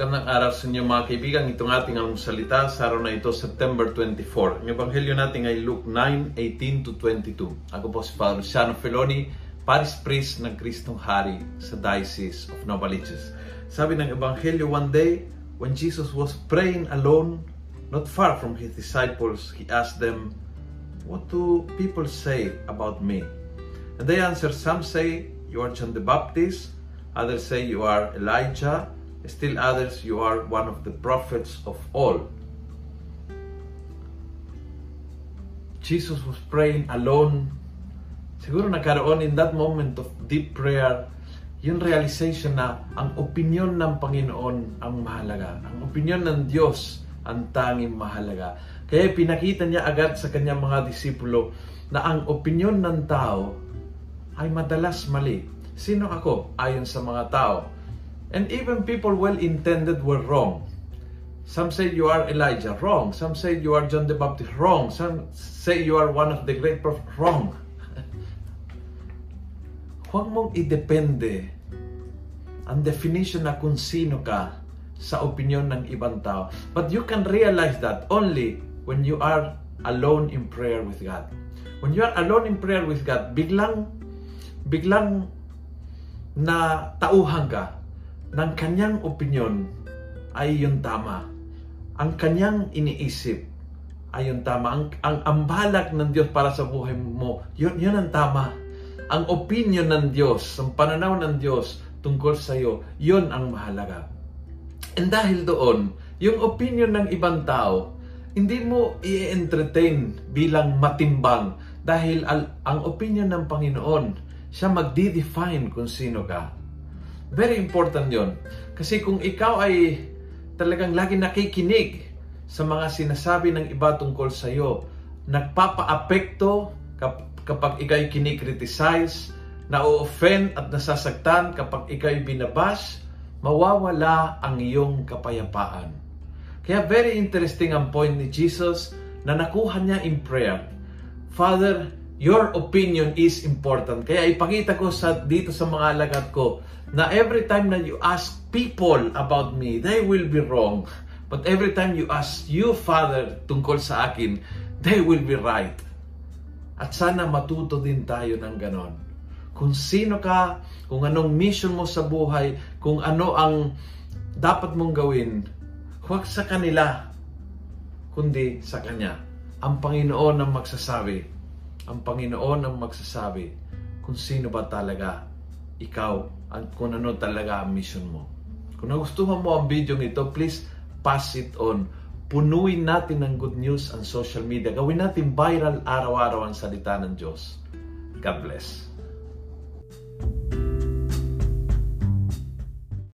Magandang araw sa inyo mga kaibigan. Itong ating salita sa araw na ito, September 24. Ang ebanghelyo natin ay Luke 9:18 to 22. Ako po si Father Luciano Feloni, Paris Priest ng Kristong Hari sa Diocese of Novaliches. Sabi ng ebanghelyo, one day, when Jesus was praying alone, not far from his disciples, he asked them, What do people say about me? And they answered, Some say you are John the Baptist, others say you are Elijah, Still others, you are one of the prophets of all. Jesus was praying alone. Siguro nagkaroon in that moment of deep prayer, yung realization na ang opinion ng Panginoon ang mahalaga. Ang opinion ng Diyos ang tanging mahalaga. Kaya pinakita niya agad sa kanyang mga disipulo na ang opinion ng tao ay madalas mali. Sino ako ayon sa mga tao? And even people well-intended were wrong. Some say you are Elijah, wrong. Some say you are John the Baptist, wrong. Some say you are one of the great prophets, wrong. Huwag mong idepende ang definition na kung sino ka sa opinion ng ibang tao. But you can realize that only when you are alone in prayer with God. When you are alone in prayer with God, biglang, biglang na tauhan ka ng kanyang opinion ay yung tama. Ang kanyang iniisip ay yung tama. Ang, ang, ang balak ng Diyos para sa buhay mo, yun, yun ang tama. Ang opinion ng Diyos, ang pananaw ng Diyos tungkol sa iyo, yun ang mahalaga. And dahil doon, yung opinion ng ibang tao, hindi mo i-entertain bilang matimbang dahil al- ang opinion ng Panginoon, siya magdi-define kung sino ka. Very important yon. Kasi kung ikaw ay talagang lagi nakikinig sa mga sinasabi ng iba tungkol sa iyo, nagpapa-apekto kapag ikaw ay kinikriticize, na-offend at nasasaktan kapag ikaw ay binabash, mawawala ang iyong kapayapaan. Kaya very interesting ang point ni Jesus na nakuha niya in prayer. Father, your opinion is important. Kaya ipakita ko sa dito sa mga alagad ko na every time that you ask people about me, they will be wrong. But every time you ask you, Father, tungkol sa akin, they will be right. At sana matuto din tayo ng ganon. Kung sino ka, kung anong mission mo sa buhay, kung ano ang dapat mong gawin, huwag sa kanila, kundi sa Kanya. Ang Panginoon ang magsasabi ang Panginoon ang magsasabi kung sino ba talaga ikaw at kung ano talaga ang mission mo. Kung nagustuhan mo ang video nito, please pass it on. Punuin natin ng good news ang social media. Gawin natin viral araw-araw ang salita ng Diyos. God bless.